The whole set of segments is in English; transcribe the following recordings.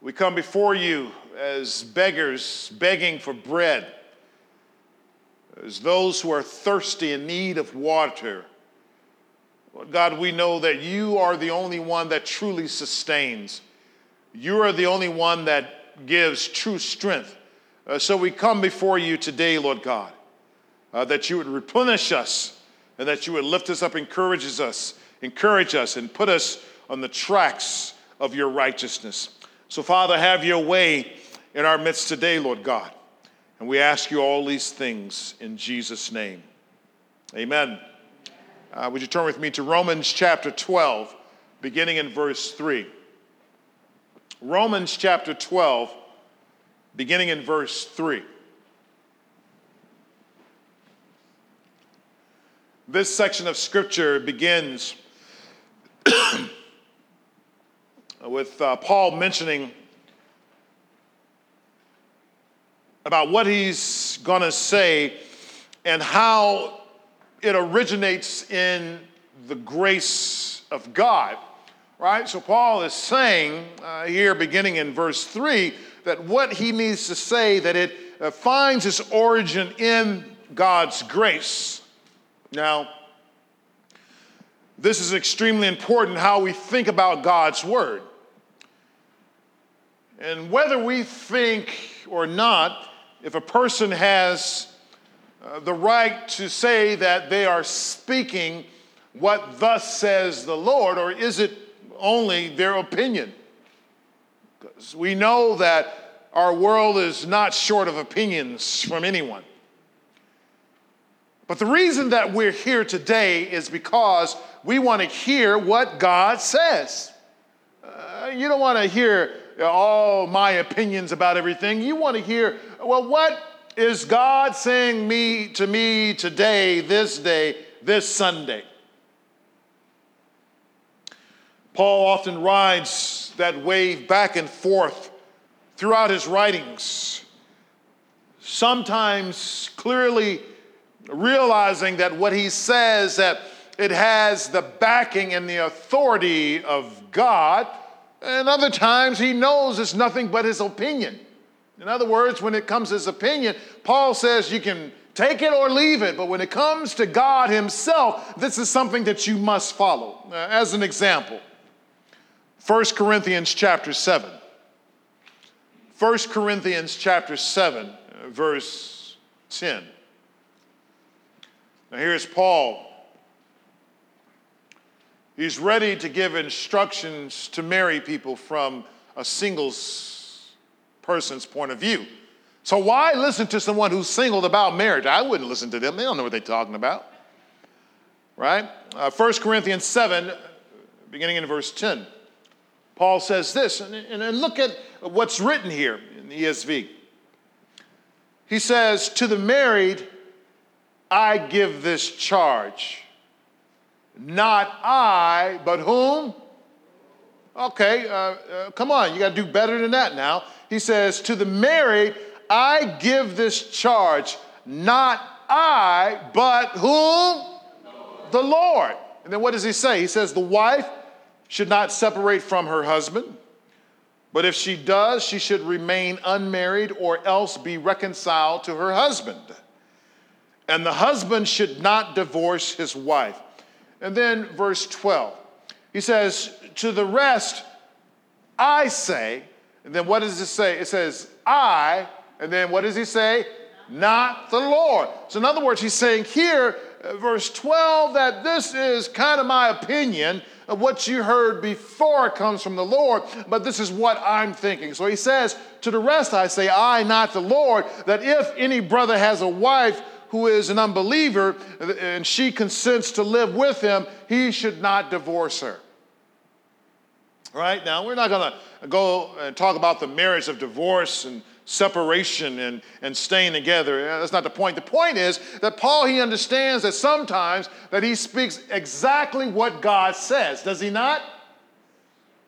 We come before you as beggars begging for bread, as those who are thirsty in need of water. Lord God, we know that you are the only one that truly sustains. You are the only one that gives true strength. Uh, so we come before you today, Lord God, uh, that you would replenish us and that you would lift us up, encourages us, encourage us, and put us on the tracks of your righteousness. So, Father, have your way in our midst today, Lord God. And we ask you all these things in Jesus' name. Amen. Uh, would you turn with me to Romans chapter 12, beginning in verse 3? Romans chapter 12, beginning in verse 3. This section of scripture begins with uh, Paul mentioning about what he's going to say and how it originates in the grace of God. Right? So Paul is saying uh, here, beginning in verse 3, that what he needs to say, that it uh, finds its origin in God's grace. Now, this is extremely important how we think about God's word. And whether we think or not, if a person has uh, the right to say that they are speaking what thus says the Lord, or is it only their opinion? Because we know that our world is not short of opinions from anyone. But the reason that we're here today is because we want to hear what God says. Uh, you don't want to hear all my opinions about everything. You want to hear, well, what is God saying me to me today, this day, this Sunday? Paul often rides that wave back and forth throughout his writings, sometimes clearly realizing that what he says that it has the backing and the authority of God and other times he knows it's nothing but his opinion. In other words, when it comes to his opinion, Paul says you can take it or leave it, but when it comes to God himself, this is something that you must follow. Uh, as an example, 1 Corinthians chapter 7. 1 Corinthians chapter 7, uh, verse 10. Now here's Paul He's ready to give instructions to marry people from a single person's point of view. So, why listen to someone who's single about marriage? I wouldn't listen to them. They don't know what they're talking about. Right? Uh, 1 Corinthians 7, beginning in verse 10. Paul says this, and, and look at what's written here in the ESV. He says, To the married, I give this charge not I, but whom? Okay, uh, uh, come on, you got to do better than that now. He says, To the married, I give this charge, not I, but whom? The Lord. And then what does he say? He says, The wife should not separate from her husband, but if she does, she should remain unmarried or else be reconciled to her husband. And the husband should not divorce his wife. And then verse 12. He says, To the rest, I say, and then what does it say? It says, I, and then what does he say? Not the Lord. So, in other words, he's saying here, uh, verse 12, that this is kind of my opinion of what you heard before comes from the Lord, but this is what I'm thinking. So he says, To the rest I say, I, not the Lord, that if any brother has a wife who is an unbeliever and she consents to live with him, he should not divorce her. Right? Now, we're not going to go and talk about the merits of divorce and separation and, and staying together. That's not the point. The point is that Paul, he understands that sometimes that he speaks exactly what God says. Does he not?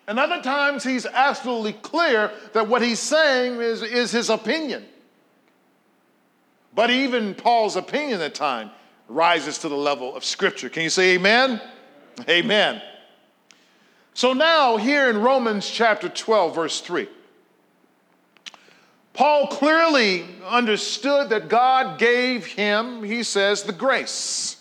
And other times he's absolutely clear that what he's saying is, is his opinion. But even Paul's opinion at the time rises to the level of Scripture. Can you say amen? Amen. So now, here in Romans chapter 12, verse 3, Paul clearly understood that God gave him, he says, the grace.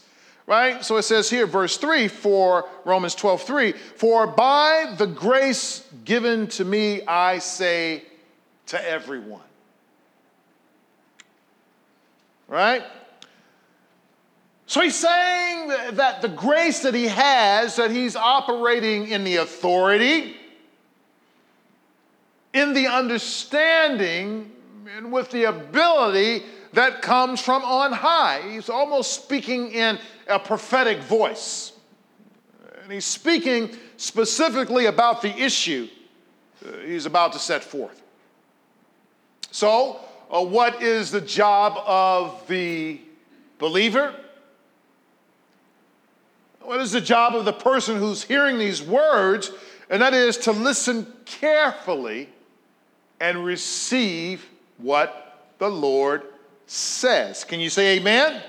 Right? So it says here, verse 3 for Romans 12 3 For by the grace given to me, I say to everyone. Right? So he's saying that the grace that he has, that he's operating in the authority, in the understanding, and with the ability that comes from on high. He's almost speaking in a prophetic voice. And he's speaking specifically about the issue he's about to set forth. So, uh, what is the job of the believer? What is the job of the person who's hearing these words? And that is to listen carefully and receive what the Lord says. Can you say amen?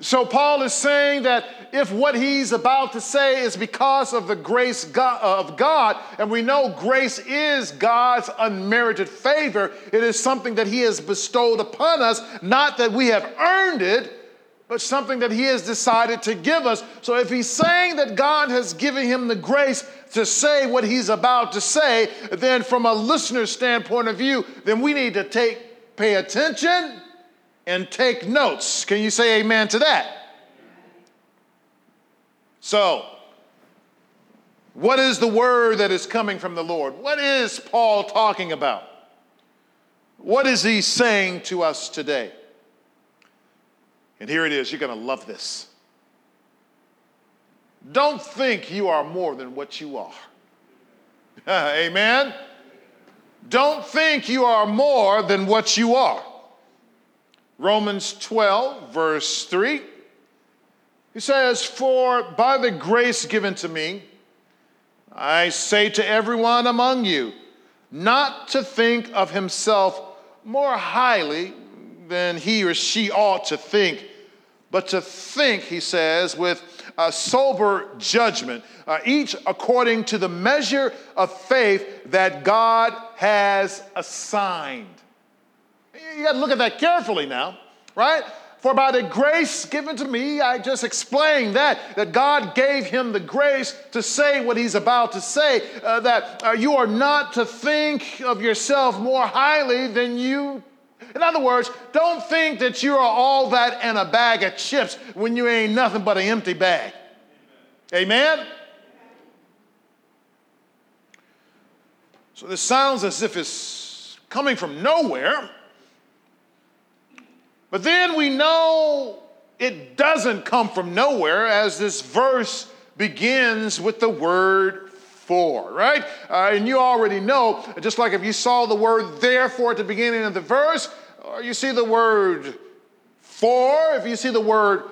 So, Paul is saying that if what he's about to say is because of the grace uh, of God, and we know grace is God's unmerited favor, it is something that he has bestowed upon us, not that we have earned it, but something that he has decided to give us. So if he's saying that God has given him the grace to say what he's about to say, then from a listener's standpoint of view, then we need to take pay attention and take notes. Can you say amen to that? So, what is the word that is coming from the Lord? What is Paul talking about? What is he saying to us today? And here it is, you're going to love this. Don't think you are more than what you are. Amen? Don't think you are more than what you are. Romans 12, verse 3. He says, For by the grace given to me, I say to everyone among you, not to think of himself more highly than he or she ought to think but to think, he says, with a sober judgment, uh, each according to the measure of faith that God has assigned. You got to look at that carefully now, right? For by the grace given to me, I just explained that, that God gave him the grace to say what he's about to say, uh, that uh, you are not to think of yourself more highly than you in other words, don't think that you are all that and a bag of chips when you ain't nothing but an empty bag. Amen? So this sounds as if it's coming from nowhere. But then we know it doesn't come from nowhere as this verse begins with the word for, right? Uh, and you already know, just like if you saw the word therefore at the beginning of the verse, or you see the word for, if you see the word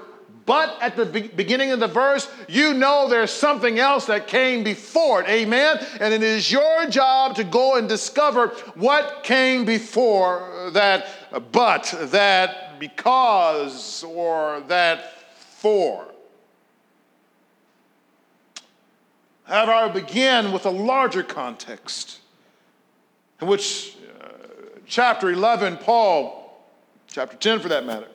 but at the be- beginning of the verse, you know there's something else that came before it. Amen? And it is your job to go and discover what came before that but, that because, or that for. However, I begin with a larger context in which chapter 11, Paul, chapter 10 for that matter,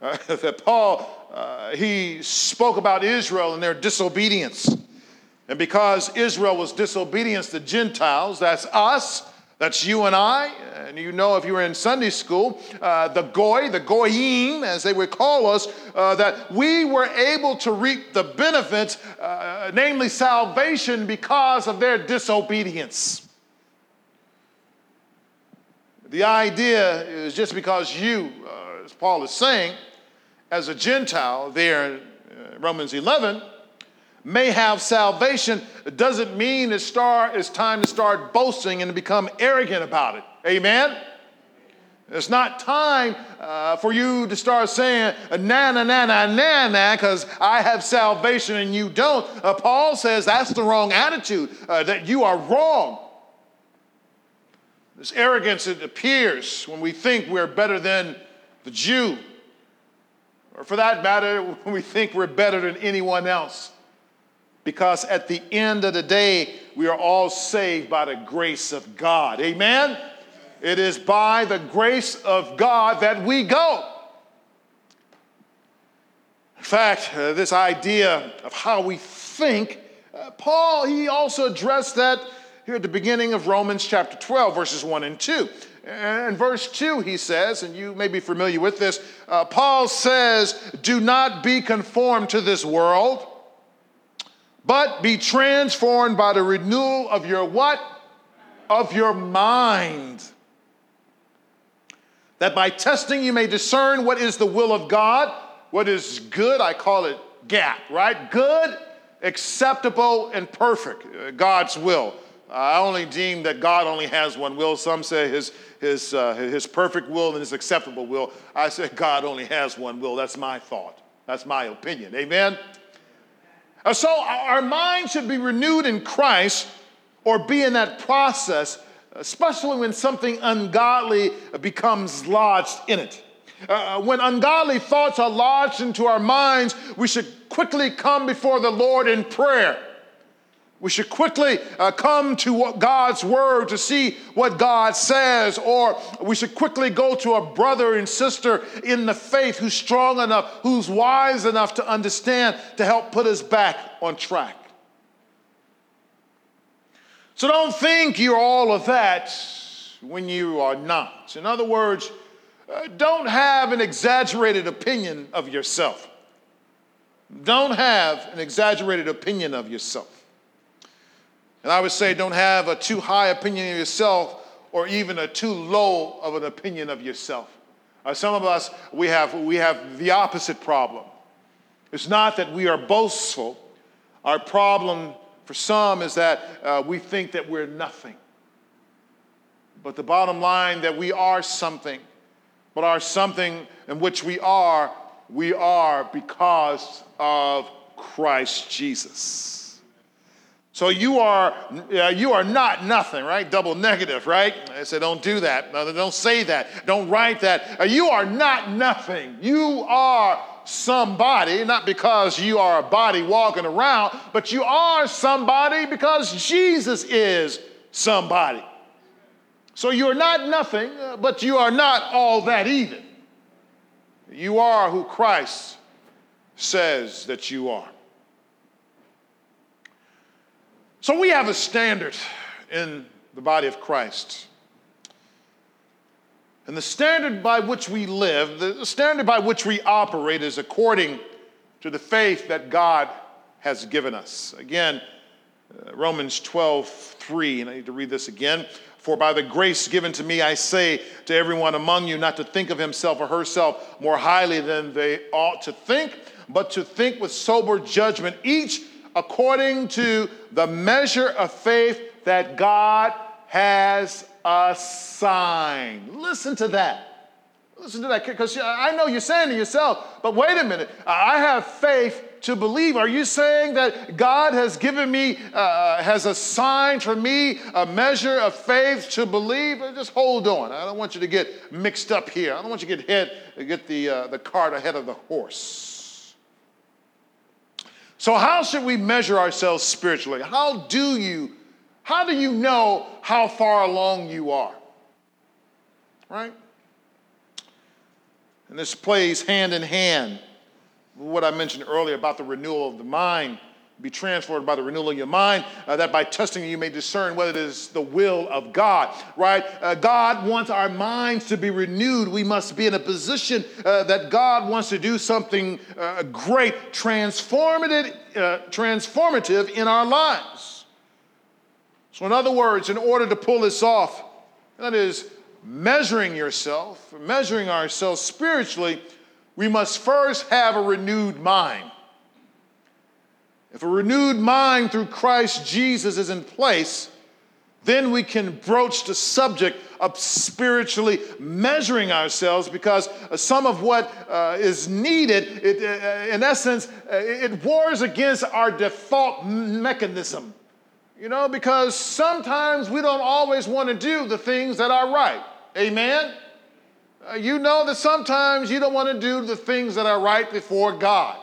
uh, that Paul, uh, he spoke about Israel and their disobedience. And because Israel was disobedient to Gentiles, that's us, that's you and I. And you know, if you were in Sunday school, uh, the goy, the goyim, as they would call us, uh, that we were able to reap the benefits, uh, namely salvation, because of their disobedience. The idea is just because you, uh, as Paul is saying, as a Gentile there in uh, Romans 11, may have salvation, it doesn't mean it's, start, it's time to start boasting and to become arrogant about it. Amen? It's not time uh, for you to start saying, na na na na na na, because I have salvation and you don't. Uh, Paul says that's the wrong attitude, uh, that you are wrong. This arrogance that appears when we think we're better than the Jew, or for that matter, when we think we're better than anyone else. Because at the end of the day, we are all saved by the grace of God. Amen? It is by the grace of God that we go. In fact, uh, this idea of how we think, uh, Paul, he also addressed that here at the beginning of Romans chapter 12, verses 1 and 2. And verse 2, he says, and you may be familiar with this, uh, Paul says, Do not be conformed to this world, but be transformed by the renewal of your what? Of your mind. That by testing you may discern what is the will of God, what is good, I call it gap, right? Good, acceptable, and perfect, uh, God's will. I only deem that God only has one will. Some say his, his, uh, his perfect will and his acceptable will. I say God only has one will. That's my thought. That's my opinion. Amen? Uh, so our mind should be renewed in Christ or be in that process, especially when something ungodly becomes lodged in it. Uh, when ungodly thoughts are lodged into our minds, we should quickly come before the Lord in prayer. We should quickly uh, come to God's word to see what God says, or we should quickly go to a brother and sister in the faith who's strong enough, who's wise enough to understand to help put us back on track. So don't think you're all of that when you are not. In other words, uh, don't have an exaggerated opinion of yourself. Don't have an exaggerated opinion of yourself. And I would say, don't have a too high opinion of yourself or even a too low of an opinion of yourself. Uh, some of us, we have, we have the opposite problem. It's not that we are boastful. Our problem for some is that uh, we think that we're nothing. But the bottom line that we are something, but our something in which we are, we are because of Christ Jesus. So you are, you are not nothing, right? Double negative, right? I said, don't do that. No, don't say that. Don't write that. Uh, you are not nothing. You are somebody, not because you are a body walking around, but you are somebody because Jesus is somebody. So you're not nothing, uh, but you are not all that either. You are who Christ says that you are. So we have a standard in the body of Christ. And the standard by which we live, the standard by which we operate is according to the faith that God has given us. Again, uh, Romans 12, 3, and I need to read this again. For by the grace given to me, I say to everyone among you not to think of himself or herself more highly than they ought to think, but to think with sober judgment, each according to the measure of faith that God has assigned. Listen to that. Listen to that, because I know you're saying to yourself, but wait a minute, I have faith to believe. Are you saying that God has given me, uh, has assigned for me a measure of faith to believe? Just hold on. I don't want you to get mixed up here. I don't want you to get, head, get the, uh, the cart ahead of the horse. So, how should we measure ourselves spiritually? How do you, how do you know how far along you are? Right? And this plays hand in hand with what I mentioned earlier about the renewal of the mind be transformed by the renewal of your mind, uh, that by testing you may discern whether it is the will of God, right? Uh, God wants our minds to be renewed. We must be in a position uh, that God wants to do something uh, great, transformative, uh, transformative in our lives. So, in other words, in order to pull this off, that is measuring yourself, measuring ourselves spiritually, we must first have a renewed mind. If a renewed mind through Christ Jesus is in place, then we can broach the subject of spiritually measuring ourselves because some of what uh, is needed, it, uh, in essence, uh, it wars against our default mechanism. You know, because sometimes we don't always want to do the things that are right. Amen? Uh, you know that sometimes you don't want to do the things that are right before God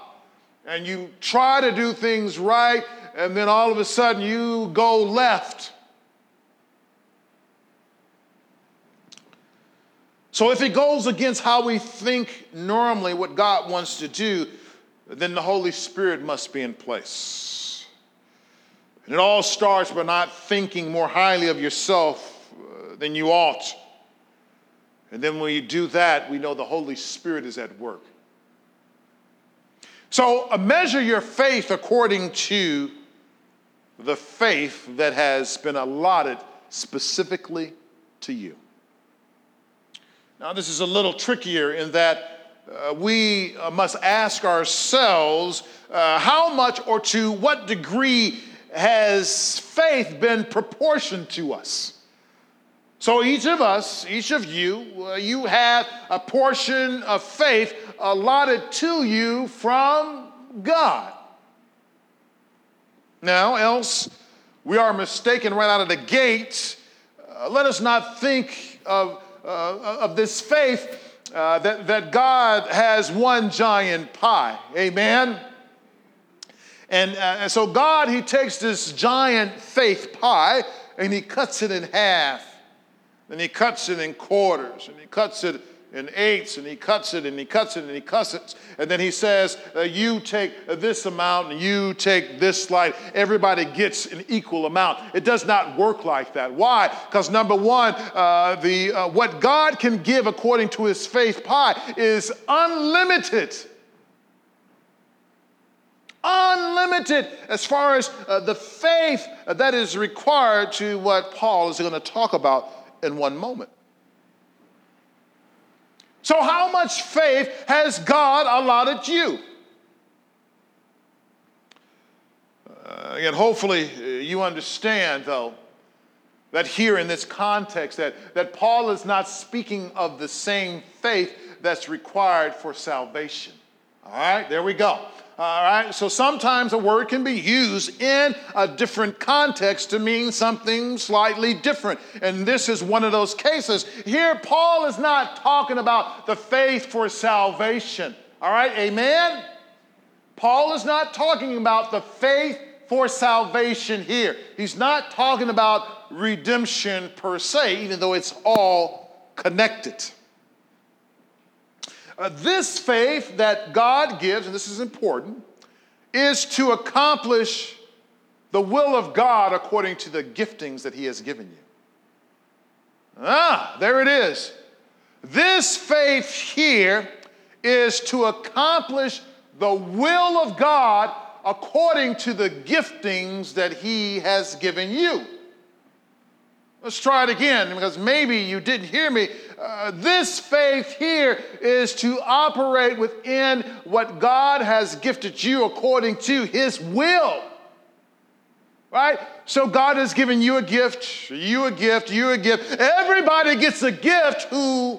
and you try to do things right, and then all of a sudden you go left. So if it goes against how we think normally, what God wants to do, then the Holy Spirit must be in place. And it all starts by not thinking more highly of yourself uh, than you ought. And then when you do that, we know the Holy Spirit is at work. So uh, measure your faith according to the faith that has been allotted specifically to you. Now, this is a little trickier in that uh, we uh, must ask ourselves uh, how much or to what degree has faith been proportioned to us? So, each of us, each of you, uh, you have a portion of faith allotted to you from God. Now, else we are mistaken right out of the gate. Uh, let us not think of, uh, of this faith uh, that, that God has one giant pie. Amen? And, uh, and so, God, He takes this giant faith pie and He cuts it in half. Then He cuts it in quarters and He cuts it in eighths, and he cuts it and he cuts it and he cuts it. And then he says, uh, You take this amount and you take this slight. Everybody gets an equal amount. It does not work like that. Why? Because number one, uh, the, uh, what God can give according to his faith pie is unlimited. Unlimited as far as uh, the faith that is required to what Paul is going to talk about in one moment. So, how much faith has God allotted you? Uh, again, hopefully, uh, you understand, though, that here in this context, that, that Paul is not speaking of the same faith that's required for salvation. All right, there we go. All right, so sometimes a word can be used in a different context to mean something slightly different. And this is one of those cases. Here, Paul is not talking about the faith for salvation. All right, amen? Paul is not talking about the faith for salvation here. He's not talking about redemption per se, even though it's all connected. Uh, this faith that God gives, and this is important, is to accomplish the will of God according to the giftings that He has given you. Ah, there it is. This faith here is to accomplish the will of God according to the giftings that He has given you. Let's try it again because maybe you didn't hear me. Uh, this faith here is to operate within what God has gifted you according to His will. Right? So God has given you a gift, you a gift, you a gift. Everybody gets a gift who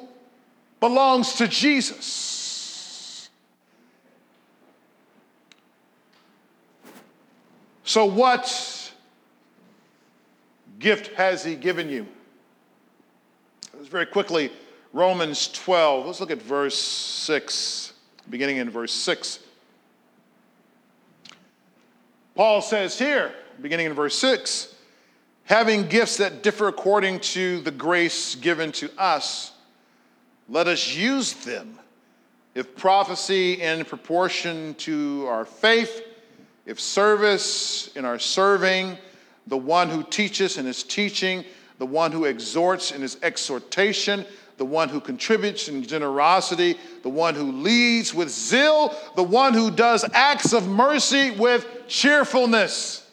belongs to Jesus. So, what gift has he given you? Let's very quickly, Romans 12. Let's look at verse 6, beginning in verse 6. Paul says here, beginning in verse 6, having gifts that differ according to the grace given to us, let us use them. If prophecy in proportion to our faith, if service in our serving, the one who teaches in his teaching, the one who exhorts in his exhortation, the one who contributes in generosity, the one who leads with zeal, the one who does acts of mercy with cheerfulness.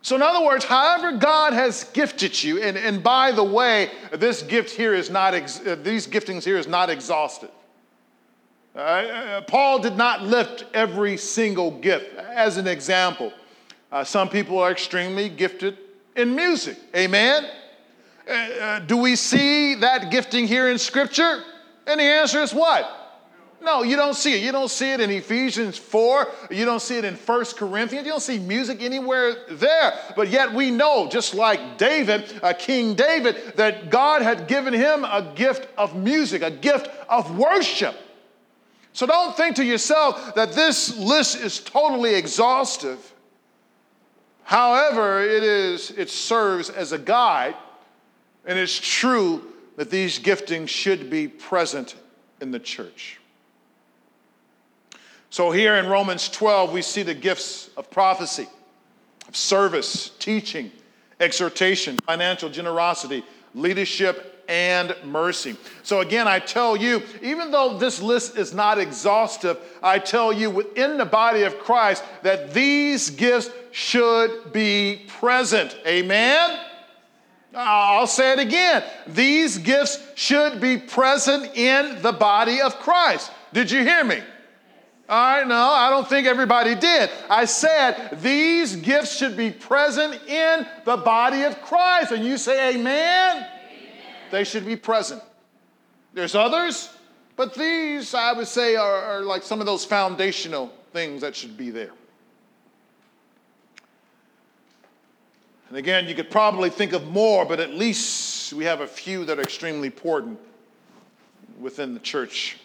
So, in other words, however God has gifted you, and, and by the way, this gift here is not, ex, uh, these giftings here is not exhaustive. Uh, uh, Paul did not lift every single gift. As an example, uh, some people are extremely gifted in music. Amen? Uh, uh, do we see that gifting here in Scripture? And the answer is what? No, you don't see it. You don't see it in Ephesians 4. You don't see it in 1 Corinthians. You don't see music anywhere there. But yet we know, just like David, uh, King David, that God had given him a gift of music, a gift of worship. So don't think to yourself that this list is totally exhaustive. However, it is it serves as a guide, and it's true that these giftings should be present in the church. So, here in Romans 12, we see the gifts of prophecy, of service, teaching, exhortation, financial generosity, leadership, and mercy. So, again, I tell you, even though this list is not exhaustive, I tell you within the body of Christ that these gifts should be present. Amen? I'll say it again. These gifts should be present in the body of Christ. Did you hear me? All right, no, I don't think everybody did. I said these gifts should be present in the body of Christ. And you say, Amen? They should be present. There's others, but these, I would say, are, are like some of those foundational things that should be there. And again, you could probably think of more, but at least we have a few that are extremely important within the church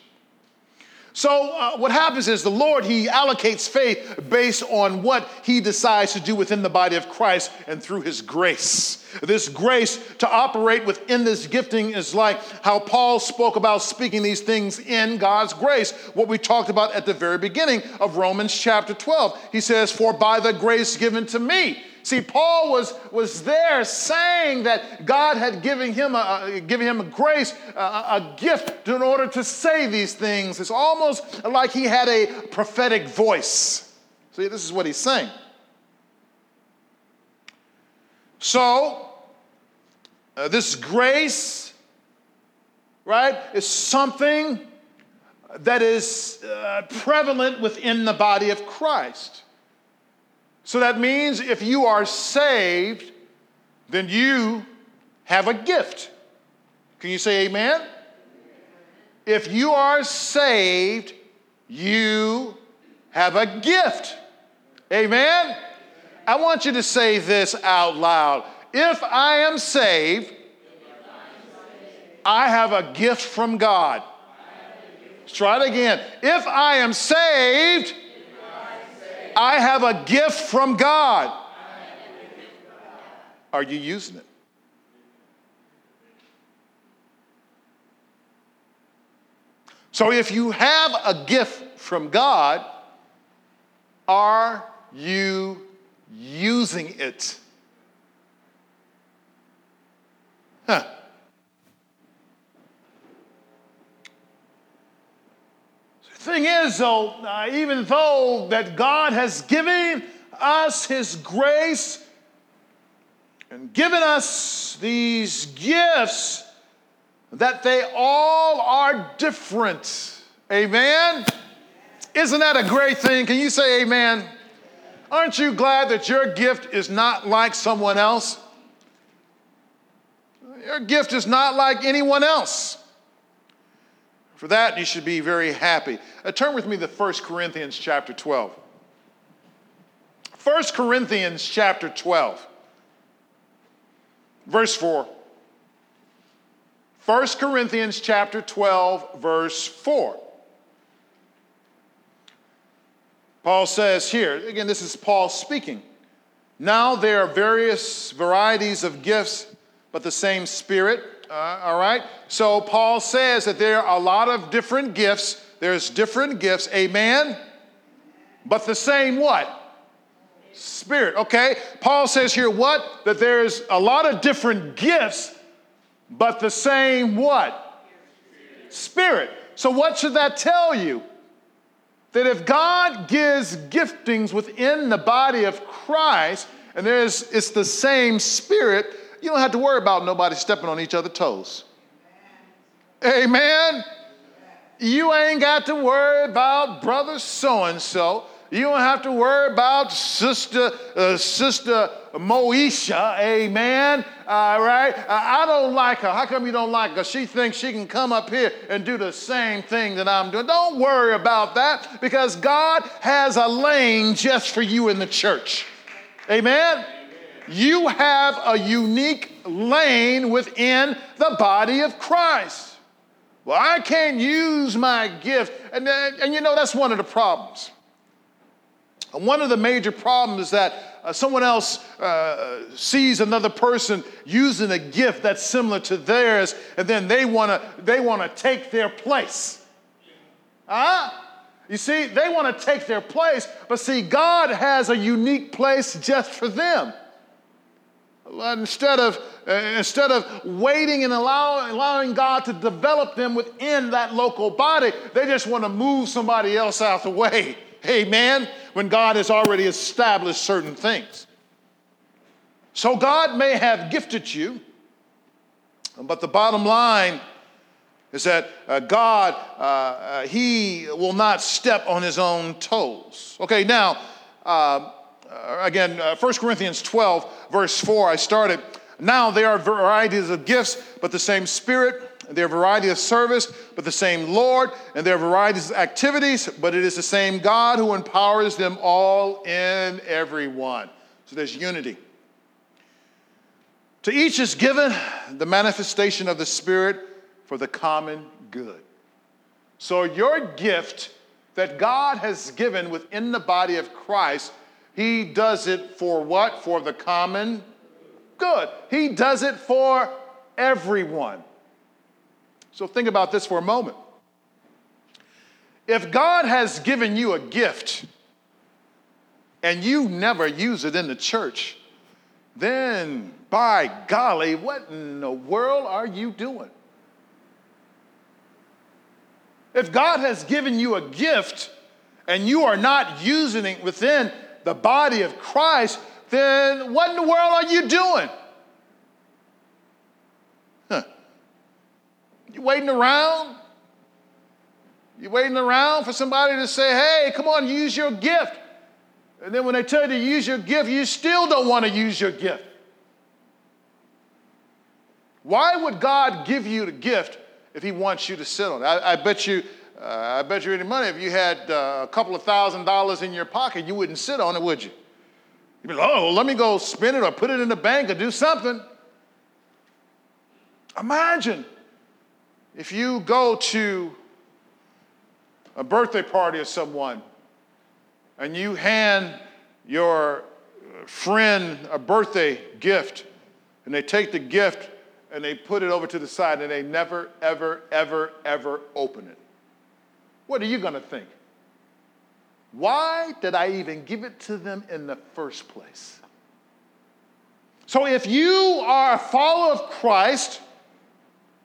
so, uh, what happens is the Lord, He allocates faith based on what He decides to do within the body of Christ and through His grace. This grace to operate within this gifting is like how Paul spoke about speaking these things in God's grace, what we talked about at the very beginning of Romans chapter 12. He says, For by the grace given to me, See, Paul was, was there saying that God had given him a, given him a grace, a, a gift in order to say these things. It's almost like he had a prophetic voice. See, this is what he's saying. So, uh, this grace, right, is something that is uh, prevalent within the body of Christ. So that means if you are saved, then you have a gift. Can you say amen? If you are saved, you have a gift. Amen? I want you to say this out loud. If I am saved, I have a gift from God. Let's try it again. If I am saved, I have a gift from God. Are you using it? So, if you have a gift from God, are you using it? Huh. Thing is, though, uh, even though that God has given us His grace and given us these gifts, that they all are different. Amen? Isn't that a great thing? Can you say amen? Aren't you glad that your gift is not like someone else? Your gift is not like anyone else. For that, you should be very happy. Uh, turn with me to 1 Corinthians chapter 12. 1 Corinthians chapter 12, verse 4. 1 Corinthians chapter 12, verse 4. Paul says here, again, this is Paul speaking. Now there are various varieties of gifts, but the same Spirit uh, all right? So Paul says that there are a lot of different gifts. There's different gifts, amen? But the same what? Spirit, okay? Paul says here what? That there's a lot of different gifts, but the same what? Spirit. So what should that tell you? That if God gives giftings within the body of Christ, and there's it's the same spirit, you don't have to worry about nobody stepping on each other's toes. Amen. You ain't got to worry about brother so and so. You don't have to worry about sister, uh, sister Moesha, amen. All right. I don't like her. How come you don't like her? She thinks she can come up here and do the same thing that I'm doing. Don't worry about that because God has a lane just for you in the church. Amen you have a unique lane within the body of Christ. Well, I can't use my gift. And, and you know, that's one of the problems. One of the major problems is that uh, someone else uh, sees another person using a gift that's similar to theirs, and then they want to they want to take their place. Huh? You see, they want to take their place, but see, God has a unique place just for them. Instead of, uh, instead of waiting and allow, allowing God to develop them within that local body, they just want to move somebody else out the way. Amen. When God has already established certain things. So God may have gifted you, but the bottom line is that uh, God, uh, uh, He will not step on His own toes. Okay, now, uh, again, uh, 1 Corinthians 12, verse 4, I started. Now there are varieties of gifts, but the same Spirit. There are varieties of service, but the same Lord. And there are varieties of activities, but it is the same God who empowers them all in everyone. So there's unity. To each is given the manifestation of the Spirit for the common good. So your gift that God has given within the body of Christ he does it for what? For the common good. He does it for everyone. So think about this for a moment. If God has given you a gift and you never use it in the church, then by golly, what in the world are you doing? If God has given you a gift and you are not using it within the body of Christ, then what in the world are you doing? Huh. You waiting around? You waiting around for somebody to say, hey, come on, use your gift. And then when they tell you to use your gift, you still don't want to use your gift. Why would God give you the gift if He wants you to sit on it? I, I bet you uh, I bet you any money if you had uh, a couple of thousand dollars in your pocket, you wouldn't sit on it, would you? You'd be like, oh, let me go spend it or put it in the bank or do something. Imagine if you go to a birthday party of someone and you hand your friend a birthday gift and they take the gift and they put it over to the side and they never, ever, ever, ever open it what are you going to think? Why did I even give it to them in the first place? So, if you are a follower of Christ,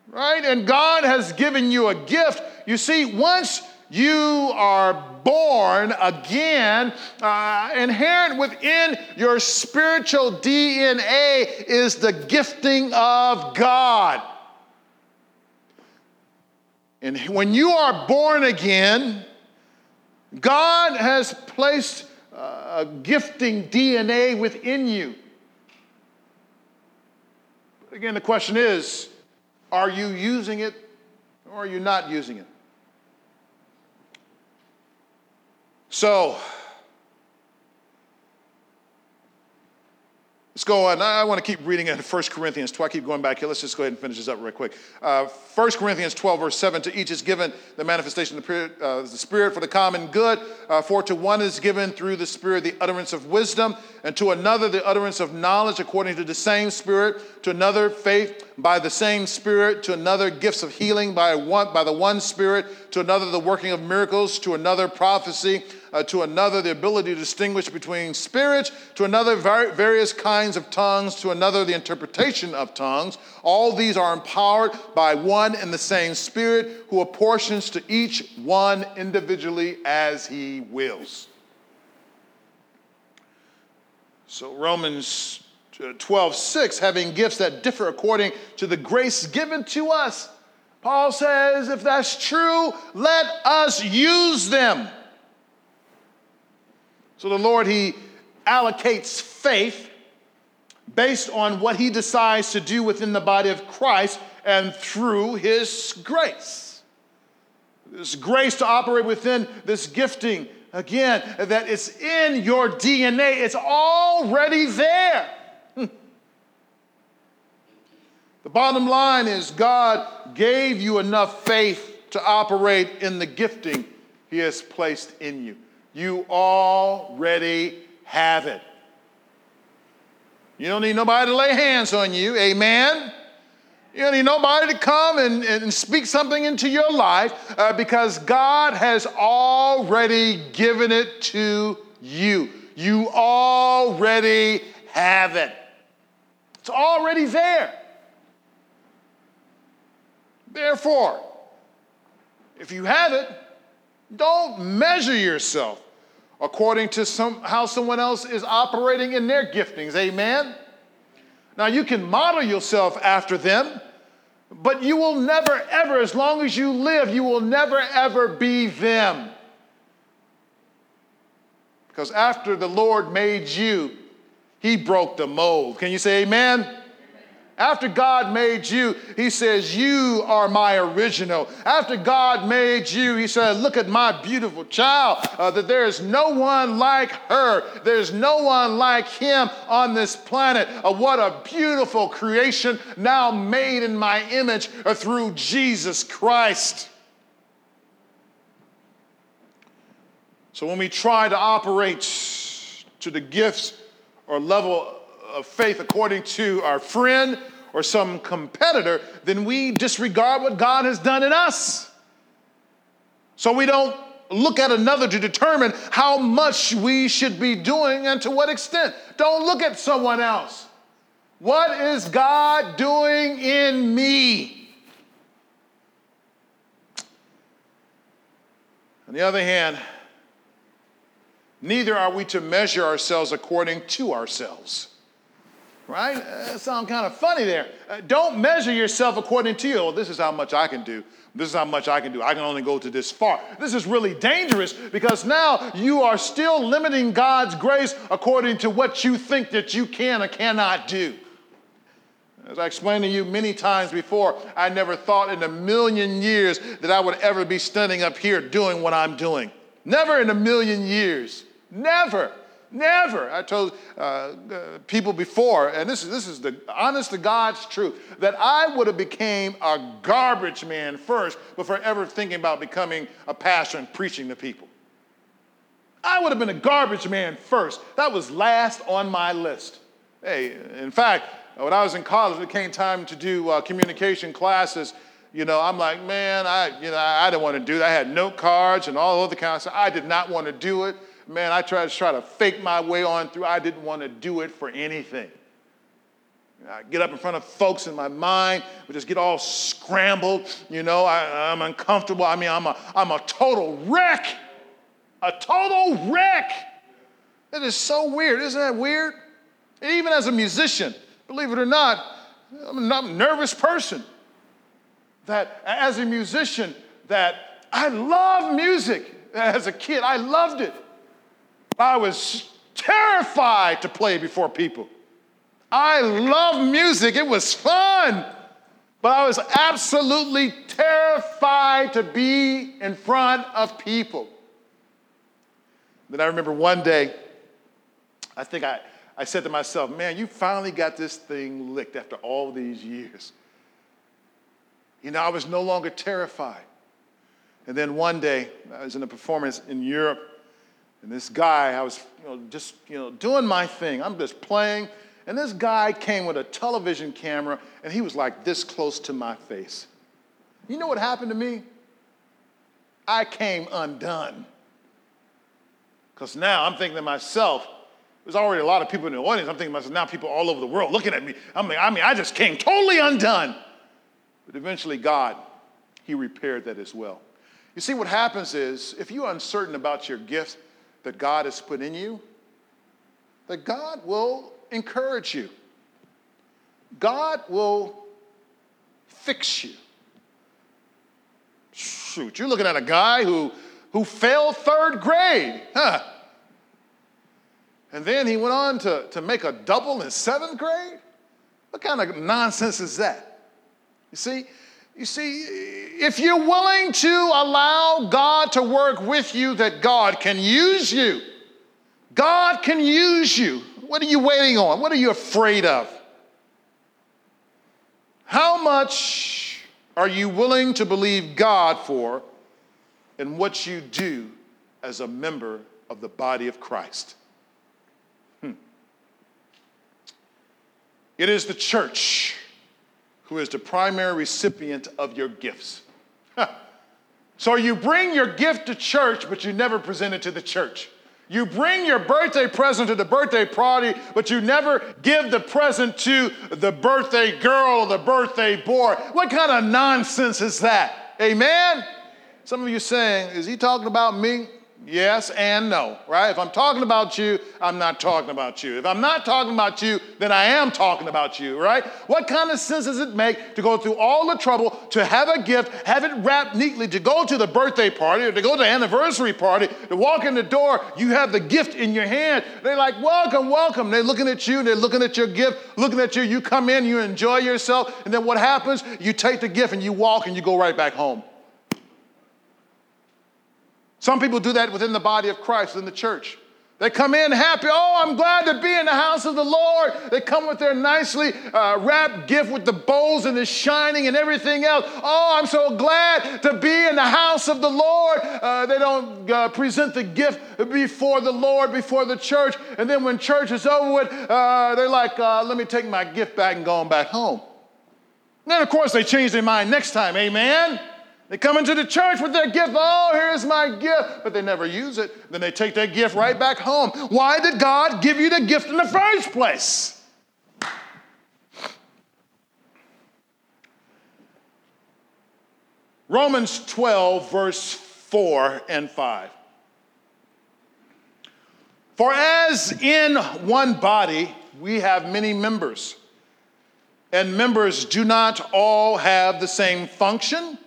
right, and God has given you a gift, you see, once you are born again, uh, inherent within your spiritual DNA is the gifting of God. And when you are born again, God has placed uh, a gifting DNA within you. Again, the question is are you using it or are you not using it? So, Let's go on. I want to keep reading in 1 Corinthians 12. I keep going back here. Let's just go ahead and finish this up real quick. Uh, 1 Corinthians 12, verse 7 To each is given the manifestation of the Spirit, uh, the Spirit for the common good. Uh, for to one is given through the Spirit the utterance of wisdom, and to another the utterance of knowledge according to the same Spirit, to another faith by the same Spirit, to another gifts of healing by, one, by the one Spirit, to another the working of miracles, to another prophecy uh, to another the ability to distinguish between spirits, to another various kinds of tongues, to another the interpretation of tongues. All these are empowered by one and the same Spirit who apportions to each one individually as he wills. So, Romans uh, 12, 6, having gifts that differ according to the grace given to us. Paul says, if that's true, let us use them. So the Lord, He allocates faith based on what He decides to do within the body of Christ and through His grace. This grace to operate within this gifting, again, that it's in your DNA, it's already there. Hmm. The bottom line is God gave you enough faith to operate in the gifting He has placed in you. You already have it. You don't need nobody to lay hands on you. Amen. You don't need nobody to come and, and speak something into your life uh, because God has already given it to you. You already have it, it's already there. Therefore, if you have it, don't measure yourself according to some, how someone else is operating in their giftings. Amen? Now, you can model yourself after them, but you will never, ever, as long as you live, you will never, ever be them. Because after the Lord made you, He broke the mold. Can you say amen? After God made you, He says, You are my original. After God made you, He said, Look at my beautiful child, uh, that there is no one like her. There's no one like him on this planet. Uh, what a beautiful creation now made in my image uh, through Jesus Christ. So when we try to operate to the gifts or level of faith according to our friend or some competitor, then we disregard what God has done in us. So we don't look at another to determine how much we should be doing and to what extent. Don't look at someone else. What is God doing in me? On the other hand, neither are we to measure ourselves according to ourselves. Right? Uh, that sounds kind of funny there. Uh, don't measure yourself according to you. Oh, this is how much I can do. This is how much I can do. I can only go to this far. This is really dangerous because now you are still limiting God's grace according to what you think that you can or cannot do. As I explained to you many times before, I never thought in a million years that I would ever be standing up here doing what I'm doing. Never in a million years. Never. Never. I told uh, uh, people before, and this is, this is the honest to God's truth, that I would have became a garbage man first before ever thinking about becoming a pastor and preaching to people. I would have been a garbage man first. That was last on my list. Hey, in fact, when I was in college, it came time to do uh, communication classes. You know, I'm like, man, I, you know, I didn't want to do that. I had note cards and all other kinds of stuff. I did not want to do it man, I tried to try to fake my way on through. I didn't want to do it for anything. I get up in front of folks in my mind, would just get all scrambled. You know, I, am uncomfortable. I mean, I'm a, I'm a total wreck. A total wreck. It is so weird. Isn't that weird? even as a musician, believe it or not, I'm a nervous person. That as a musician, that I love music. As a kid, I loved it. I was terrified to play before people. I love music, it was fun, but I was absolutely terrified to be in front of people. Then I remember one day, I think I, I said to myself, man, you finally got this thing licked after all these years. You know, I was no longer terrified. And then one day, I was in a performance in Europe, and this guy, I was you know, just you know, doing my thing. I'm just playing. And this guy came with a television camera, and he was like this close to my face. You know what happened to me? I came undone. Because now I'm thinking to myself, there's already a lot of people in the audience. I'm thinking to myself, now people all over the world looking at me. I mean, I mean, I just came totally undone. But eventually, God, He repaired that as well. You see, what happens is if you're uncertain about your gift, that God has put in you, that God will encourage you. God will fix you. Shoot, you're looking at a guy who, who failed third grade, huh? And then he went on to, to make a double in seventh grade? What kind of nonsense is that? You see, you see, if you're willing to allow God to work with you, that God can use you. God can use you. What are you waiting on? What are you afraid of? How much are you willing to believe God for in what you do as a member of the body of Christ. Hmm. It is the church who is the primary recipient of your gifts. so you bring your gift to church, but you never present it to the church. You bring your birthday present to the birthday party, but you never give the present to the birthday girl or the birthday boy. What kind of nonsense is that? Amen? Some of you saying, is he talking about me? Yes and no, right? If I'm talking about you, I'm not talking about you. If I'm not talking about you, then I am talking about you, right? What kind of sense does it make to go through all the trouble to have a gift, have it wrapped neatly, to go to the birthday party or to go to the anniversary party, to walk in the door, you have the gift in your hand. They're like, welcome, welcome. They're looking at you, they're looking at your gift, looking at you. You come in, you enjoy yourself, and then what happens? You take the gift and you walk and you go right back home. Some people do that within the body of Christ, in the church. They come in happy. Oh, I'm glad to be in the house of the Lord. They come with their nicely uh, wrapped gift with the bows and the shining and everything else. Oh, I'm so glad to be in the house of the Lord. Uh, they don't uh, present the gift before the Lord, before the church. And then when church is over with, uh, they're like, uh, let me take my gift back and go on back home. And then, of course, they change their mind next time. Amen. They come into the church with their gift. Oh, here's my gift. But they never use it. Then they take that gift right back home. Why did God give you the gift in the first place? Romans 12, verse 4 and 5. For as in one body we have many members, and members do not all have the same function.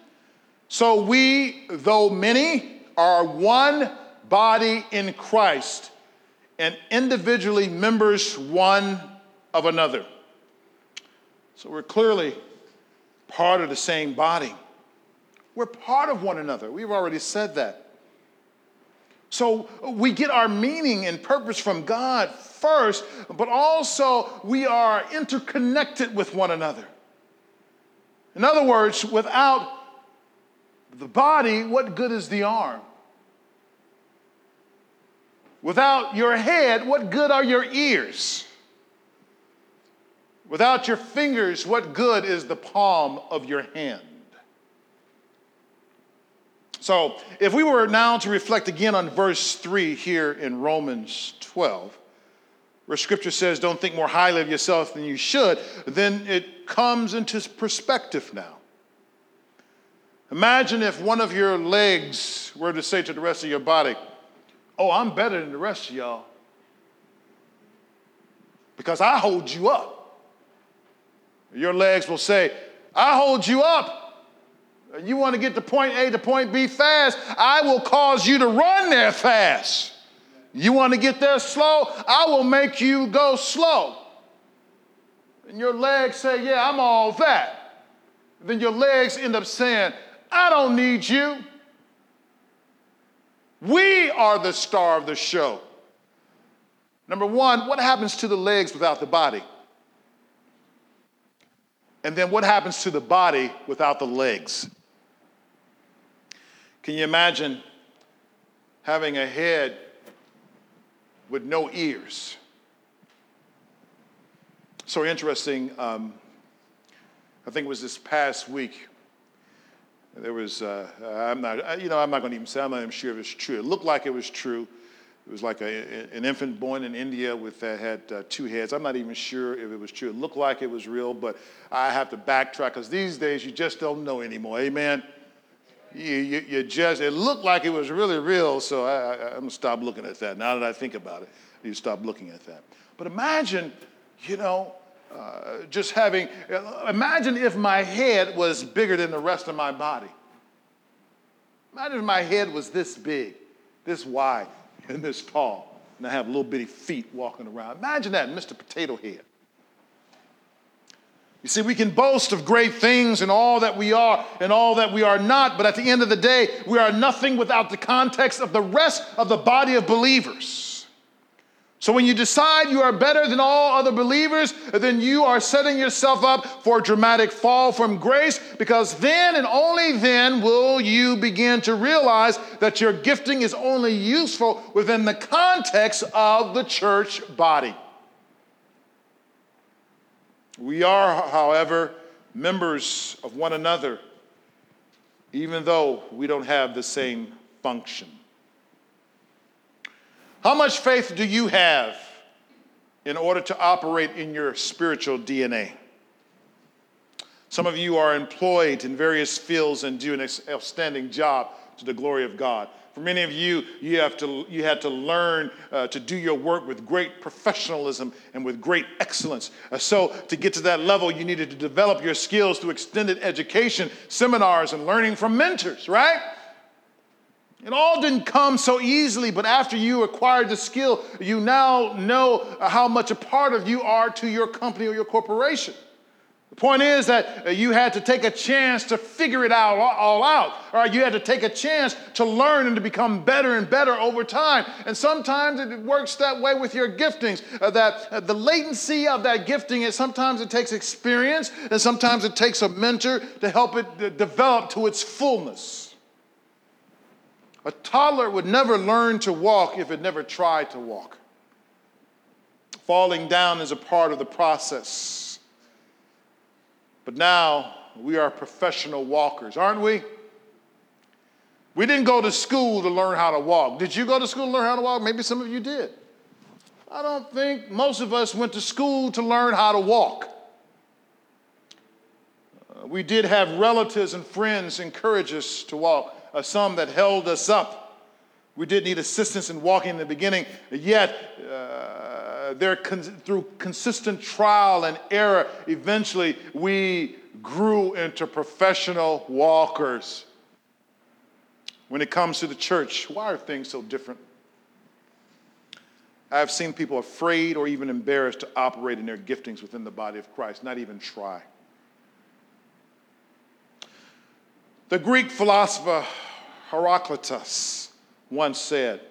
So we, though many, are one body in Christ and individually members one of another. So we're clearly part of the same body. We're part of one another. We've already said that. So we get our meaning and purpose from God first, but also we are interconnected with one another. In other words, without the body, what good is the arm? Without your head, what good are your ears? Without your fingers, what good is the palm of your hand? So, if we were now to reflect again on verse 3 here in Romans 12, where scripture says, Don't think more highly of yourself than you should, then it comes into perspective now. Imagine if one of your legs were to say to the rest of your body, Oh, I'm better than the rest of y'all because I hold you up. Your legs will say, I hold you up. You want to get to point A to point B fast, I will cause you to run there fast. You want to get there slow, I will make you go slow. And your legs say, Yeah, I'm all that. Then your legs end up saying, I don't need you. We are the star of the show. Number one, what happens to the legs without the body? And then what happens to the body without the legs? Can you imagine having a head with no ears? So interesting. Um, I think it was this past week there was, uh, I'm not, you know, I'm not going to even say, I'm not even sure if it's true. It looked like it was true. It was like a, an infant born in India with that had uh, two heads. I'm not even sure if it was true. It looked like it was real, but I have to backtrack because these days you just don't know anymore. Amen. You, you, you, just, it looked like it was really real, so I, I, I'm going to stop looking at that. Now that I think about it, you stop looking at that. But imagine, you know, uh, just having, imagine if my head was bigger than the rest of my body. Imagine if my head was this big, this wide, and this tall, and I have little bitty feet walking around. Imagine that, Mr. Potato Head. You see, we can boast of great things and all that we are and all that we are not, but at the end of the day, we are nothing without the context of the rest of the body of believers So when you decide you are better than all other believers, then you are setting yourself up for a dramatic fall from grace because then and only then will you begin to realize that your gifting is only useful within the context of the church body. We are, however, members of one another, even though we don't have the same function. How much faith do you have in order to operate in your spiritual DNA? Some of you are employed in various fields and do an outstanding job to the glory of God. For many of you, you, have to, you had to learn uh, to do your work with great professionalism and with great excellence. Uh, so, to get to that level, you needed to develop your skills through extended education, seminars, and learning from mentors, right? It all didn't come so easily, but after you acquired the skill, you now know how much a part of you are to your company or your corporation. The point is that you had to take a chance to figure it out all out. All right, you had to take a chance to learn and to become better and better over time. And sometimes it works that way with your giftings. Uh, that uh, the latency of that gifting is sometimes it takes experience, and sometimes it takes a mentor to help it uh, develop to its fullness. A toddler would never learn to walk if it never tried to walk. Falling down is a part of the process. But now we are professional walkers, aren't we? We didn't go to school to learn how to walk. Did you go to school to learn how to walk? Maybe some of you did. I don't think most of us went to school to learn how to walk. Uh, we did have relatives and friends encourage us to walk uh, some that held us up. We did need assistance in walking in the beginning, yet, uh, there con- through consistent trial and error, eventually we grew into professional walkers. When it comes to the church, why are things so different? I've seen people afraid or even embarrassed to operate in their giftings within the body of Christ, not even try. The Greek philosopher Heraclitus once said,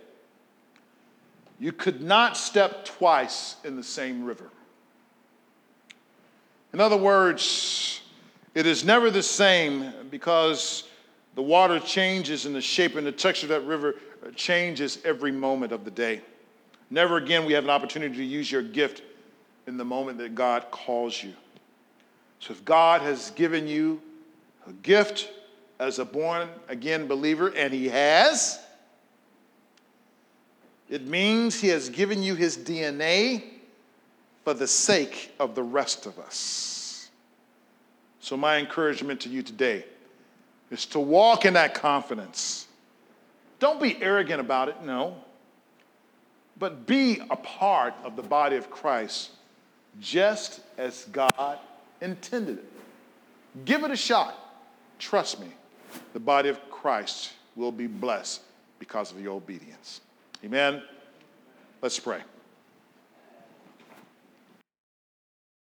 You could not step twice in the same river. In other words, it is never the same because the water changes and the shape and the texture of that river changes every moment of the day. Never again we have an opportunity to use your gift in the moment that God calls you. So if God has given you a gift, as a born again believer, and He has, it means He has given you His DNA for the sake of the rest of us. So, my encouragement to you today is to walk in that confidence. Don't be arrogant about it, no. But be a part of the body of Christ just as God intended it. Give it a shot. Trust me the body of Christ will be blessed because of your obedience. Amen. Let's pray.